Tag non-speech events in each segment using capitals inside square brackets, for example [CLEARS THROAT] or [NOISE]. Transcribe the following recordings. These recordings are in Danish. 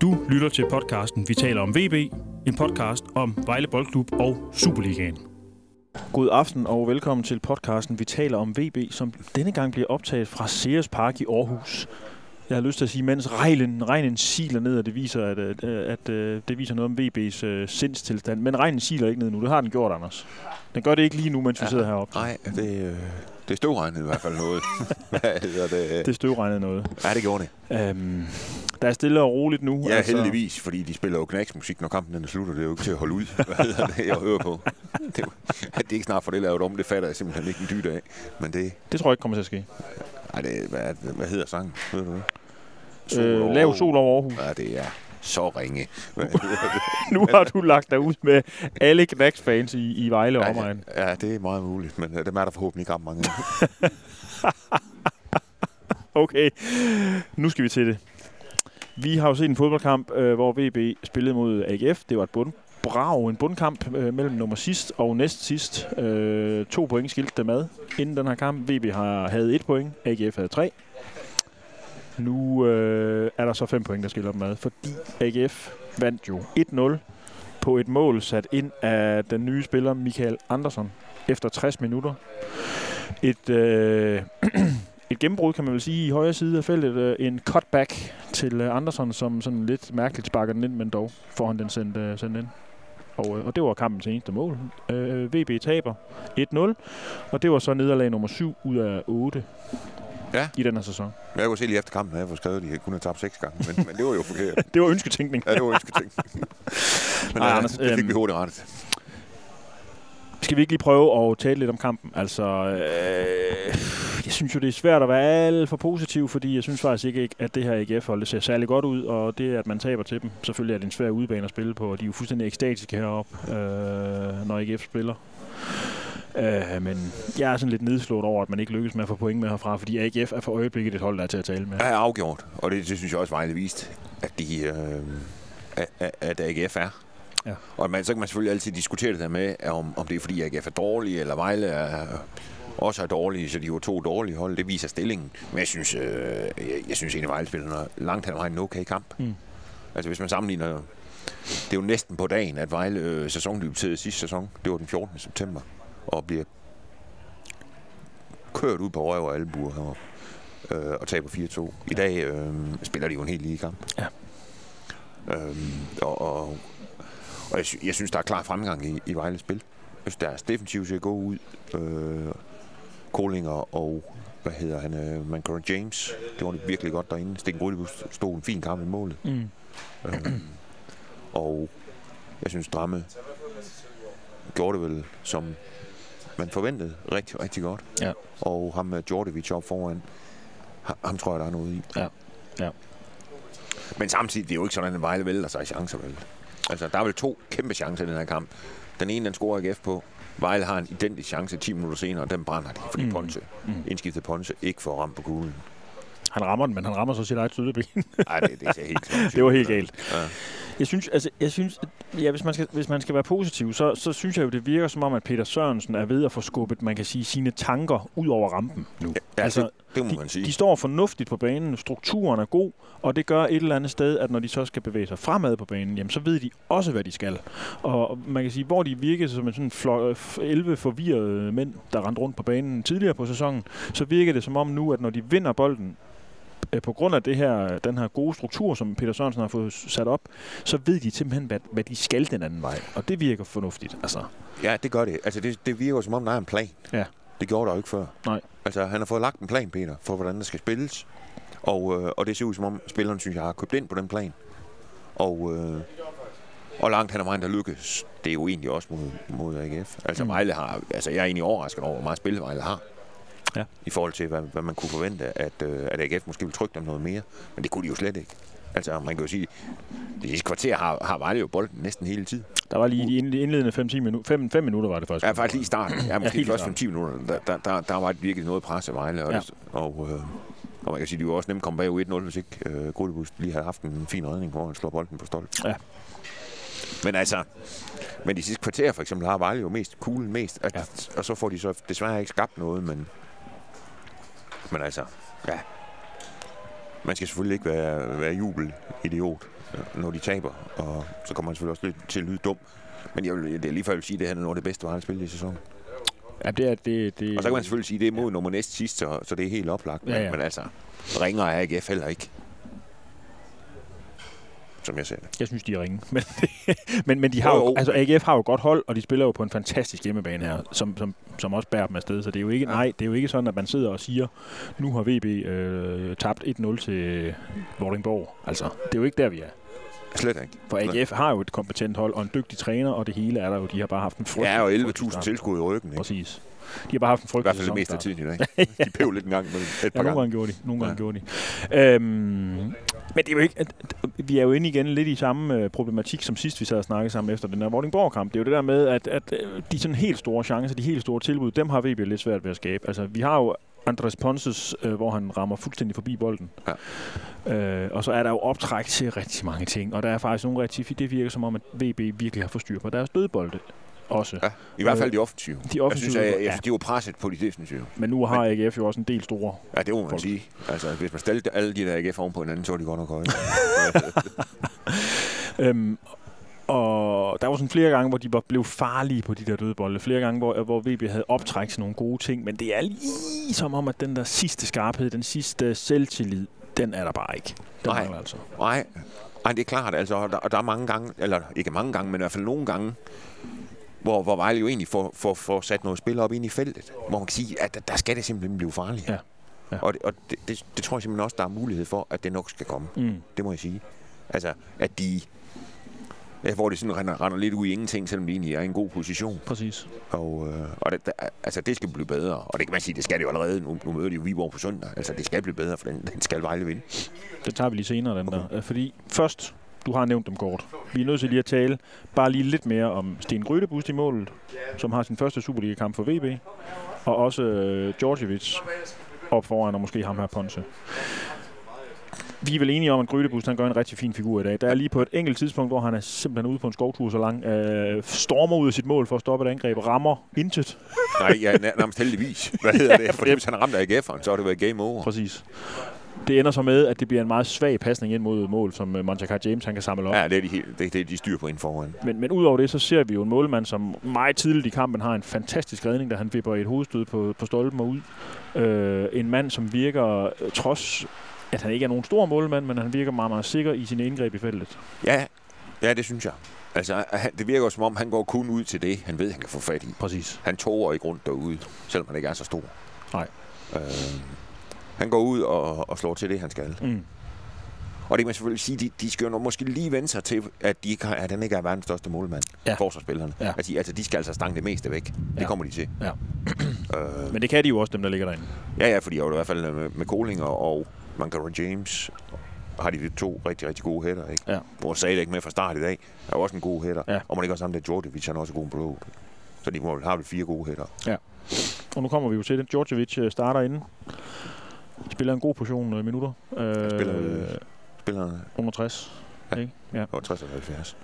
Du lytter til podcasten Vi taler om VB, en podcast om Vejle Boldklub og Superligaen. God aften og velkommen til podcasten Vi taler om VB, som denne gang bliver optaget fra Ceres Park i Aarhus. Jeg har lyst til at sige, mens regnen, regnen siler ned, og det viser, at, at, at, at det viser noget om VB's uh, sindstilstand. Men regnen siler ikke ned nu. Det har den gjort, Anders. Den gør det ikke lige nu, mens vi sidder heroppe. Nej, det, øh, det støvregnede i hvert fald noget. [LAUGHS] Hvad hedder det? Det støvregnede noget. Ja, det gjorde det. Øhm, der er stille og roligt nu. Ja, altså... heldigvis, fordi de spiller jo knaksmusik, når kampen den er slut, og det er jo ikke til at holde ud, [LAUGHS] hvad det, jeg hører på. Det, er at det ikke snart får det lavet om, det fatter jeg simpelthen ikke en dyt af. Men det, Det tror jeg ikke kommer til at ske. ej, det hvad, hvad hedder sangen? Ved du det? Øh, lav sol over Aarhus. Ja, det er så ringe. [LAUGHS] Nu har du lagt dig ud med alle Knacks-fans i, i Vejle og Ja, omegn. ja, det er meget muligt, men øh, dem er der forhåbentlig ikke ret mange. [LAUGHS] Okay, nu skal vi til det. Vi har jo set en fodboldkamp, øh, hvor VB spillede mod AGF. Det var et bund brav, en bundkamp øh, mellem nummer sidst og næst sidst. Øh, to point skilte dem ad inden den her kamp. VB har havde et point, AGF havde tre. Nu øh, er der så fem point, der skiller dem ad, fordi AGF vandt jo 1-0 på et mål sat ind af den nye spiller Michael Andersen efter 60 minutter. Et, øh, [CLEARS THROAT] et gennembrud, kan man vel sige, i højre side af feltet. Øh, en cutback til øh, Andersson, som sådan lidt mærkeligt sparker den ind, men dog får han den sendt, øh, sendt ind. Og, øh, og det var kampens eneste mål. Øh, VB taber 1-0, og det var så nederlag nummer 7 ud af 8 Ja. i den her sæson. Jeg kunne se lige efter kampen, at jeg var skrevet, at de kunne have tabt seks gange, men, men det var jo forkert. [LAUGHS] Det var ønsketænkning. Ja, det var ønsketing. [LAUGHS] Men Ej, Ej, Anders, det fik øhm, vi hurtigt rettet. Skal vi ikke lige prøve at tale lidt om kampen? Altså, øh, jeg synes jo, det er svært at være alt for positiv, fordi jeg synes faktisk ikke, at det her AGF-hold det ser særlig godt ud, og det, at man taber til dem, selvfølgelig er det en svær udbane at spille på, og de er jo fuldstændig ekstatiske heroppe, øh, når AGF spiller. Øh, men jeg er sådan lidt nedslået over, at man ikke lykkes med at få point med herfra, fordi AGF er for øjeblikket et hold, der er til at tale med. Ja, afgjort. Og det, det synes jeg også Vejle vist, at, de, øh, at- at AGF er. Ja. Og man, så kan man selvfølgelig altid diskutere det der med, om, om det er fordi AGF er dårlig, eller Vejle er, også er dårlige, så de jo to dårlige hold. Det viser stillingen. Men jeg synes, øh, jeg, jeg synes egentlig, Vejle spiller langt hen ad vejen en okay kamp. Mm. Altså hvis man sammenligner, det er jo næsten på dagen, at Vejle øh, sæsondebuterede sidste sæson. Det var den 14. september. Og bliver kørt ud på røv og albuer heroppe øh, og taber 4-2. I dag øh, spiller de jo en helt lige kamp. Ja. Øhm, og og, og jeg, sy- jeg synes, der er klar fremgang i, i Vejles spil. Jeg synes, deres defensiv ser god ud. Øh, Kolinger og, hvad hedder han, øh, Mancora James. Det var det virkelig godt derinde. Sten Grydebus stod en fin kamp i målet. Mm. Øhm, og jeg synes, Dramme gjorde det vel, som man forventede, rigtig, rigtig godt. Ja. Og ham med Djordjevic op foran, ham, tror jeg, der er noget i. Ja. Ja. Men samtidig, det er jo ikke sådan, at Vejle vælter sig chancer, vel? Altså, der er vel to kæmpe chancer i den her kamp. Den ene, den scorer AGF på. Vejle har en identisk chance 10 minutter senere, og den brænder de, fordi Mm. Ponce, Mm. indskiftet Ponce, ikke får ramt på kuglen. Han rammer den, men han rammer så sit eget støtteben. Nej, det, det er [LAUGHS] helt. Det var helt galt. Ja. Jeg synes, altså, jeg synes at- ja, hvis, man skal, hvis man skal være positiv, så, så synes jeg jo, det virker som om, at Peter Sørensen er ved at få skubbet, man kan sige, sine tanker ud over rampen nu. Ja, Altså, det, det må de, man sige. de står fornuftigt på banen, strukturen er god, og det gør et eller andet sted, at når de så skal bevæge sig fremad på banen, jamen, så ved de også, hvad de skal. Og man kan sige, hvor de virkede som en sådan flok, 11 forvirrede mænd, der rendte rundt på banen tidligere på sæsonen, så virker det som om nu, at når de vinder bolden, på grund af det her, den her gode struktur, som Peter Sørensen har fået sat op, så ved de simpelthen, hvad, hvad de skal den anden vej. Og det virker fornuftigt. Altså, Ja, det gør det. Altså, det, det virker som om, der er en plan. Ja. Det gjorde der jo ikke før. Nej. Altså, han har fået lagt en plan, Peter, for hvordan der skal spilles. Og, øh, og det ser ud, som om spilleren, synes jeg, har købt ind på den plan. Og, øh, og langt hen ad vejen, der lykkes. Det er jo egentlig også mod, mod AGF. Altså, mm. Vejle har... Altså, jeg er egentlig overrasket over, hvor meget spil Vejle har. Ja. I forhold til, hvad, hvad man kunne forvente, at, øh, at AGF måske ville trykke dem noget mere. Men det kunne de jo slet ikke. Altså, man kan jo sige, det sidste kvarter har, har Vejle jo bolden næsten hele tiden. der var lige de indle- indledende 5-10 minutter. 5 minutter var det faktisk. Ja, faktisk lige i starten. Ja, måske ja, først 5-10 minutter. Der, der, der, der var virkelig noget pres af Vejle. Og, Ja. ja. og, øh, og man kan sige, de var også nemt komme bag 1-0, hvis ikke øh, Grudebus lige havde haft en fin redning, hvor han slår bolden på stolp. Ja. Men altså, men de sidste kvarter for eksempel har Vejle jo mest kuglen mest. Ja. ja. Og så får de så desværre ikke skabt noget, men, men altså, ja. man skal selvfølgelig ikke være, være jubelidiot, når de taber. Og så kommer man selvfølgelig også lidt til at lyde dum. Men jeg vil, det er lige før, jeg vil sige, at det her er noget af det bedste, han spillet i sæsonen. Ja, det er det. det Og så kan man selvfølgelig sige, at det er mod nummer næst sidst, så, så det er helt oplagt. Men, Ja, ja. men altså, ringer er AGF heller ikke. Som jeg ser det. Jeg synes, de er ringe. [LAUGHS] Men, men, men de har Jo, altså AGF har jo godt hold, og de spiller jo på en fantastisk hjemmebane her, som, som, som også bærer dem afsted. Så det er jo ikke, nej, det er jo ikke sådan, at man sidder og siger, nu har VB øh, tabt 1-0 til Vordingborg. Altså, det er jo ikke der, vi er. Slet ikke. For AGF har jo et kompetent hold og en dygtig træner, og det hele er der jo. De har bare haft en frygtelig... Ja, og frygtelig 11.000 start. tilskud i ryggen. Ikke? Præcis. De har bare haft en I frygtelig hvert fald det meste af tiden i dag. [LAUGHS] De pev lidt en gang imellem. Et Ja, par nogle gange. gange gjorde de. Nogle gange Ja. gjorde de. Øhm, men det er jo ikke... At, vi er jo inde igen lidt i samme øh, problematik, som sidst vi sad og snakkede sammen efter den der Vordingborg-kamp. Det er jo det der med, at, at øh, de sådan helt store chancer, de helt store tilbud, dem har VB lidt svært ved at skabe. Altså, vi har jo Andres Ponses, øh, hvor han rammer fuldstændig forbi bolden. Ja. Øh, og så er der jo optræk til rigtig mange ting. Og der er faktisk nogle rigtig... Det virker som om, at VB virkelig har fået styr på deres dødbolde også. Ja, I hvert fald de offensive. De Jeg synes, offensive, at, jeg, jeg ja. de var presset på de defensive. Men nu har AGF jo også en del store Ja, det må man Folk. sige. Altså, hvis man stillede alle de der AGF oven på hinanden, så var de godt nok høje. [LAUGHS] Øhm, og der var sådan flere gange, hvor de var blev farlige på de der dødbolde. Flere gange, hvor, hvor VB havde optræk til nogle gode ting. Men det er lige som om, at den der sidste skarphed, den sidste selvtillid, den er der bare ikke. Den Nej. altså. Nej, Nej, det er klart. Altså, og der, der er mange gange, eller ikke mange gange, men i hvert fald nogle gange, hvor, hvor Vejle jo egentlig får, får, får sat noget spil op ind i feltet. Hvor man kan sige, at der, der skal det simpelthen blive farligt. Ja. Ja. Og, det, og det, det, det, tror jeg simpelthen også, der er mulighed for, at det nok skal komme. Mm. Det må jeg sige. Altså, at de... Ja, hvor det sådan render, render lidt ud i ingenting, selvom de egentlig er i en god position. Præcis. Og, øh, og det, der, altså, det skal blive bedre. Og det kan man sige, det skal det jo allerede. Nu, nu møder de jo Viborg på søndag. Altså, det skal blive bedre, for den, den skal Vejle vinde. Det tager vi lige senere, den der. Øh, Fordi først, du har nævnt dem kort. Vi er nødt til lige at tale bare lige lidt mere om Sten Grydebust i målet, som har sin første Superliga-kamp for VB. Og også øh, Djordjevic op foran, og måske ham her Ponce. Vi er vel enige om, at Grydebust han gør en rigtig fin figur i dag. Der er lige på et enkelt tidspunkt, hvor han er simpelthen ude på en skovtur så lang, øh, stormer ud af sit mål for at stoppe et angreb, rammer intet. Nej, ja, nær- nærmest heldigvis. Hvad hedder det? [LAUGHS] Fordi hvis han ramte AGF'eren, så har det været game over. Præcis. Det ender så med, at det bliver en meget svag pasning ind mod mål, som øh, Montacar James han kan samle op. Ja, det er de, helt- det, det de styr på inden foran. Men, men udover det, så ser vi jo en målmand, som meget tidligt i kampen har en fantastisk redning, da han vipper et hovedstød på, på stolpen og ud. Øh, en mand, som virker, øh, trods at han ikke er nogen stor målmand, men han virker meget, meget sikker i sine indgreb i feltet. Ja, ja det synes jeg. Altså, han, det virker som om, han går kun ud til det, han ved, han kan få fat i. Præcis. Han toger ikke rundt derude, selvom han ikke er så stor. Nej. Øh, han går ud og, og slår til det, han skal. Mm. Og det kan man selvfølgelig sige, de, de skal jo måske lige vende sig til, at, de ikke har, at han ikke er verdens største målmand. Ja. Forsvarsspillerne. Ja. Altså, de- altså, de skal altså stange det meste væk. Det Ja. kommer de til. Ja. [CLEARS THROAT] øh, Men det kan de jo også, dem der ligger derinde. ja, ja, fordi i hvert fald med, med Kolinger og Mankara James har de to rigtig, rigtig gode hætter, ikke? Ja. Hvor sagde det ikke med fra start i dag. Der er også en god hætter. Ja. Og man ikke også sammen, at Djordjevic han er også god låget. Så de må have vel fire gode hætter. Og nu kommer vi jo til det. Djordjevic øh, starter inden. Spiller en god portion øh, minutter. Øh, Spiller, øh, Spillerne under 60. Ja. Ikke? Ja. 60 og 70.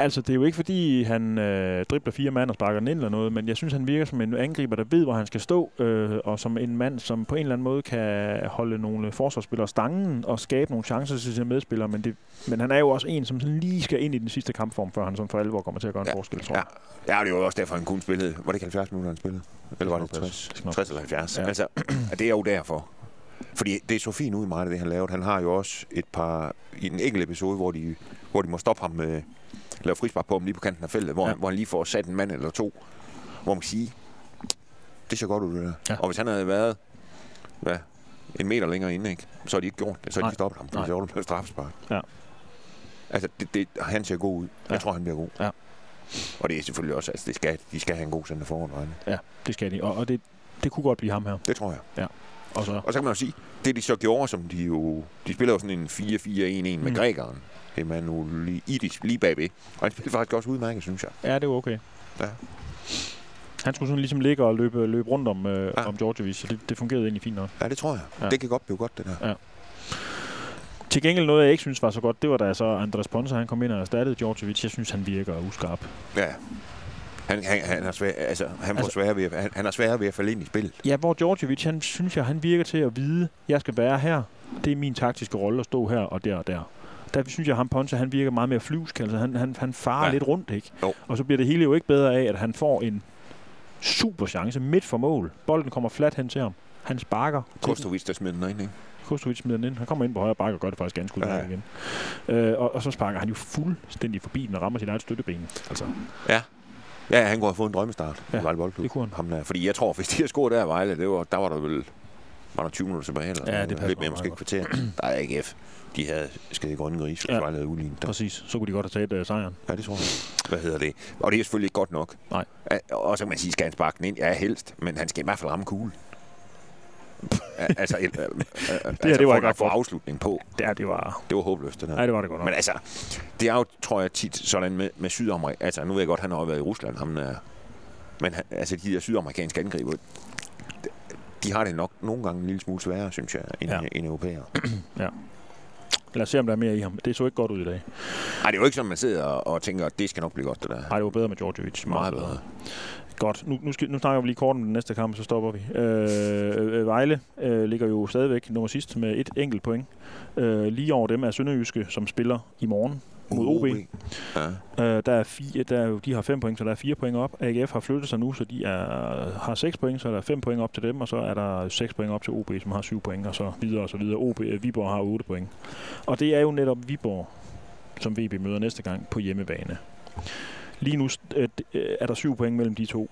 Altså, det er jo ikke fordi, han øh, dribler fire mand og sparker den ind eller noget, men jeg synes, han virker som en angriber, der ved, hvor han skal stå, øh, og som en mand, som på en eller anden måde kan holde nogle forsvarsspillere stangen og skabe nogle chancer til sine medspillere, men, det, men han er jo også en, som sådan lige skal ind i den sidste kampform, før han sådan for alvor kommer til at gøre en Ja. forskel, tror Ja. jeg. ja, det var også derfor, han kun spillede. Var det ikke 70 minutter, han spillede? Eller var det Det skal nok 60? passe. Det skal nok 60 eller 70. Ja. Ja. Altså, [CLEARS THROAT] det er jo derfor. Fordi det så fint ud i meget, det han lavede. Han har jo også et par, i en enkelt episode, hvor de, hvor de må stoppe ham med, lave frispark på ham lige på kanten af feltet, hvor, Ja. ja. han, hvor han lige får sat en mand eller to, hvor man kan sige, det ser godt ud, det der. Ja. Og hvis han havde været, hvad, en meter længere inde, ikke? så har de ikke gjort det. Så har de stoppet ham, for så var det blevet straffespark. Ja. Altså, det, det, han ser god ud. Ja. Jeg tror, han bliver god. Ja. Og det er selvfølgelig også, altså, det skal, de skal have en god center foran. Ja, det skal de, og, og det, det kunne godt blive ham her. Det tror jeg. Og så, Og så kan man jo sige, det de så gjorde, som de jo... De spiller jo sådan en 4-4-1-1 med Mm. grækeren. Emanuel Idis lige bagved. Og han spiller faktisk også udmærket, synes jeg. ja, det var okay. Ja. Han skulle sådan ligesom ligge og løbe, løbe rundt om, øh, Ja. om Djordjevic, så det, det fungerede egentlig fint nok. Ja, det tror jeg. Ja. Ja. Det kan godt blive godt, det der. Til gengæld noget, jeg ikke synes var så godt, det var da så Andres Ponce, han kom ind og erstattede Djordjevic. Jeg synes, han virker uskarp. Ja. Han, han, han, har svær, altså, han, altså, svær ved, at- han, han har svært ved at falde ind i spillet. Ja, hvor Djordjevic, han synes jeg, han virker til at vide, jeg skal være her. Det er min taktiske rolle at stå her og der og der. Der synes jeg, at ham Ponce, han virker meget mere flyvsk. Altså, han, han, han farer Ja. lidt rundt, ikke? Jo. Og så bliver det hele jo ikke bedre af, at han får en super chance midt for mål. Bolden kommer fladt hen til ham. Han sparker. Kostovic, der smider den ind, ikke? Kostovic smider den ind. Han kommer ind på højre bakke og gør det faktisk ganske udmærket Ja. igen. Øh, og, og, så sparker han jo fuldstændig forbi den og rammer sit eget støtteben. Altså, Ja. Ja, han kunne have fået en drømmestart Ja, i Vejle Boldklub. det kunne han. Ham der. Fordi jeg tror, hvis de har scoret der i Vejle, det var, der var der vel var der 20 minutter tilbage. Eller Ja, det passer Lidt mere, måske et kvarter. Der er ikke F. De havde skade grønne gris, hvis Ja. Vejle havde udlignet. Der. Præcis. Så kunne de godt have taget uh, sejren. Ja, det tror jeg. Hvad hedder det? Og det er selvfølgelig ikke godt nok. Nej. Og så kan man sige, skal han sparke den ind? Ja, helst. Men han skal i hvert fald ramme kuglen. Ja, altså, et, øh, øh, [LAUGHS] altså, det var for, ikke for afslutning på. Ja, det var... Det var håbløst, det der. Nej, det var det godt nok. Men altså, det er jo, tror jeg, tit sådan med, med Sydamerika. Altså, nu ved jeg godt, han har jo været i Rusland, ham der. Men han, altså, de der sydamerikanske angriber, de, har det nok nogle gange en lille smule sværere, synes jeg, end, Ja. ja. end europæere. [CLEARS THROAT] Lad os se, om der er mere i ham. Det så ikke godt ud i dag. Nej, det er jo ikke sådan, man sidder og, tænker, at det skal nok blive godt, det der. Nej, det var bedre med Djordjevic. Meget bedre. Godt. Nu, nu, skal, nu snakker vi lige kort om den næste kamp, så stopper vi. Øh, øh, Vejle øh, ligger jo stadigvæk nummer sidst med et enkelt point. Øh, lige over dem er Sønderjyske, som spiller i morgen mod OB. Ja. Øh, der er fire, der er de har fem point, så der er fire point op. AGF har flyttet sig nu, så de er, har seks point, så der er fem point op til dem, og så er der seks point op til OB, som har syv point, og så videre og så videre. OB, øh, Viborg har otte point. Og det er jo netop Viborg, som VB møder næste gang på hjemmebane. Lige nu øh, øh, er der syv point mellem de to.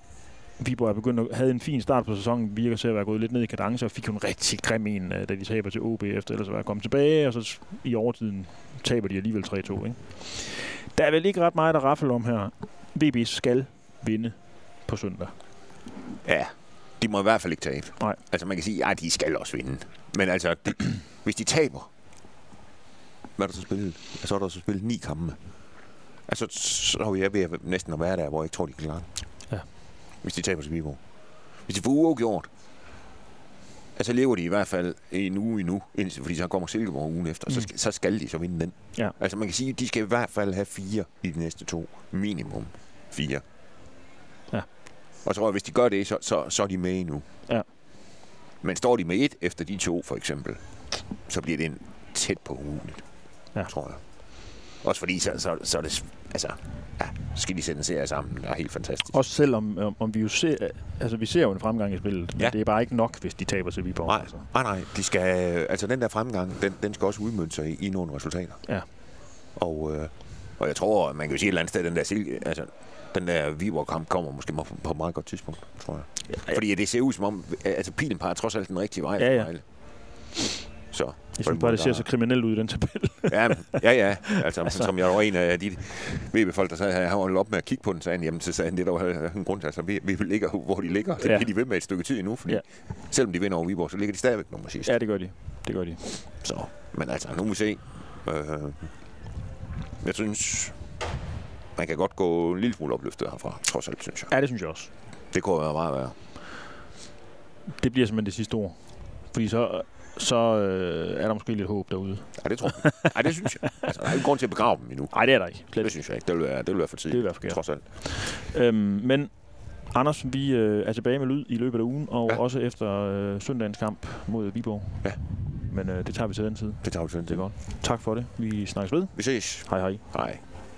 Viborg er begyndt at havde en fin start på sæsonen, virker til at være gået lidt ned i kadence, og fik jo en rigtig grim en, øh, da de taber til OB, efter ellers at være kommet tilbage, og så i overtiden taber de alligevel 3-2. Ikke? Der er vel ikke ret meget at raffle om her. VB skal vinde på søndag. ja, de må i hvert fald ikke tabe. Nej. Altså, man kan sige, at de skal også vinde. Men altså, de, [CLEARS THROAT] hvis de taber, hvad er der så spillet? Så er der så spillet ni kampe. Altså, så er jeg ved at næsten at være der, hvor jeg tror, de kan klare det. Ja. Hvis de taber til Viborg. Hvis de får uafgjort, altså lever de i hvert fald en uge endnu, indtil, fordi så kommer Silkeborg ugen efter, mm. så, skal, så skal de så vinde den. Ja. Altså man kan sige, at de skal i hvert fald have fire i de næste to. Minimum fire. Ja. Og så tror jeg, hvis de gør det, så, så, så er de med endnu. Ja. Men står de med et efter de to, for eksempel, så bliver det en tæt på umuligt, Ja. tror jeg. Også fordi, så, så, så er det... Altså, ja, så skal de sætte en serie sammen, der er helt fantastisk. Også selvom om, om vi jo ser, altså vi ser jo en fremgang i spillet, men Ja. det er bare ikke nok, hvis de taber til Viborg. Nej, Altså. nej, nej. De skal, altså den der fremgang, den, den skal også udmønte sig i, i nogle resultater. Ja. Og, øh, og jeg tror, man kan jo sige et eller andet sted, den der, Sil- altså, den der Viborg-kamp kommer måske på, på et meget godt tidspunkt, tror jeg. Ja, Fordi det ser ud som om, altså pilen peger trods alt den rigtige vej. Ja, ja. Vejle. Så, Jeg synes bare, det ser der- så kriminelt ud i den tabel. [LAUGHS] ja, ja, ja. Altså, Altså. som jeg var en af de VB-folk, der sagde, at han var op med at kigge på den, sagde han, jamen, så sagde han, det der var en grund til, altså, vi, vi ligger, hvor de ligger. Det Ja. bliver de ved med et stykke tid endnu, fordi Ja. selvom de vinder over Viborg, så ligger de stadigvæk nummer sidst. ja, det gør de. Det gør de. Så, men altså, nu må vi se. Øh, jeg synes, man kan godt gå en lille smule opløftet herfra, trods alt, synes jeg. Ja, det synes jeg også. Det kunne være meget værre. Det bliver simpelthen det sidste ord. Fordi så, så øh, er der måske lidt håb derude. Ja, det tror jeg. Nej, det synes jeg. Altså, der er ikke grund til at begrave dem endnu. Nej, det er der ikke. Slet. Det synes jeg ikke. Det vil være, det vil være for Det tidligt. vil være forkert. Trods alt. Øhm, men Anders, vi øh, er tilbage med lyd i løbet af ugen, og ja. Også efter øh, søndagens kamp mod Viborg. Ja. Men øh, det tager vi til den tid. Det tager vi til den Det er godt. Tak for det. Vi snakkes ved. Vi ses. Hej hej. Hej.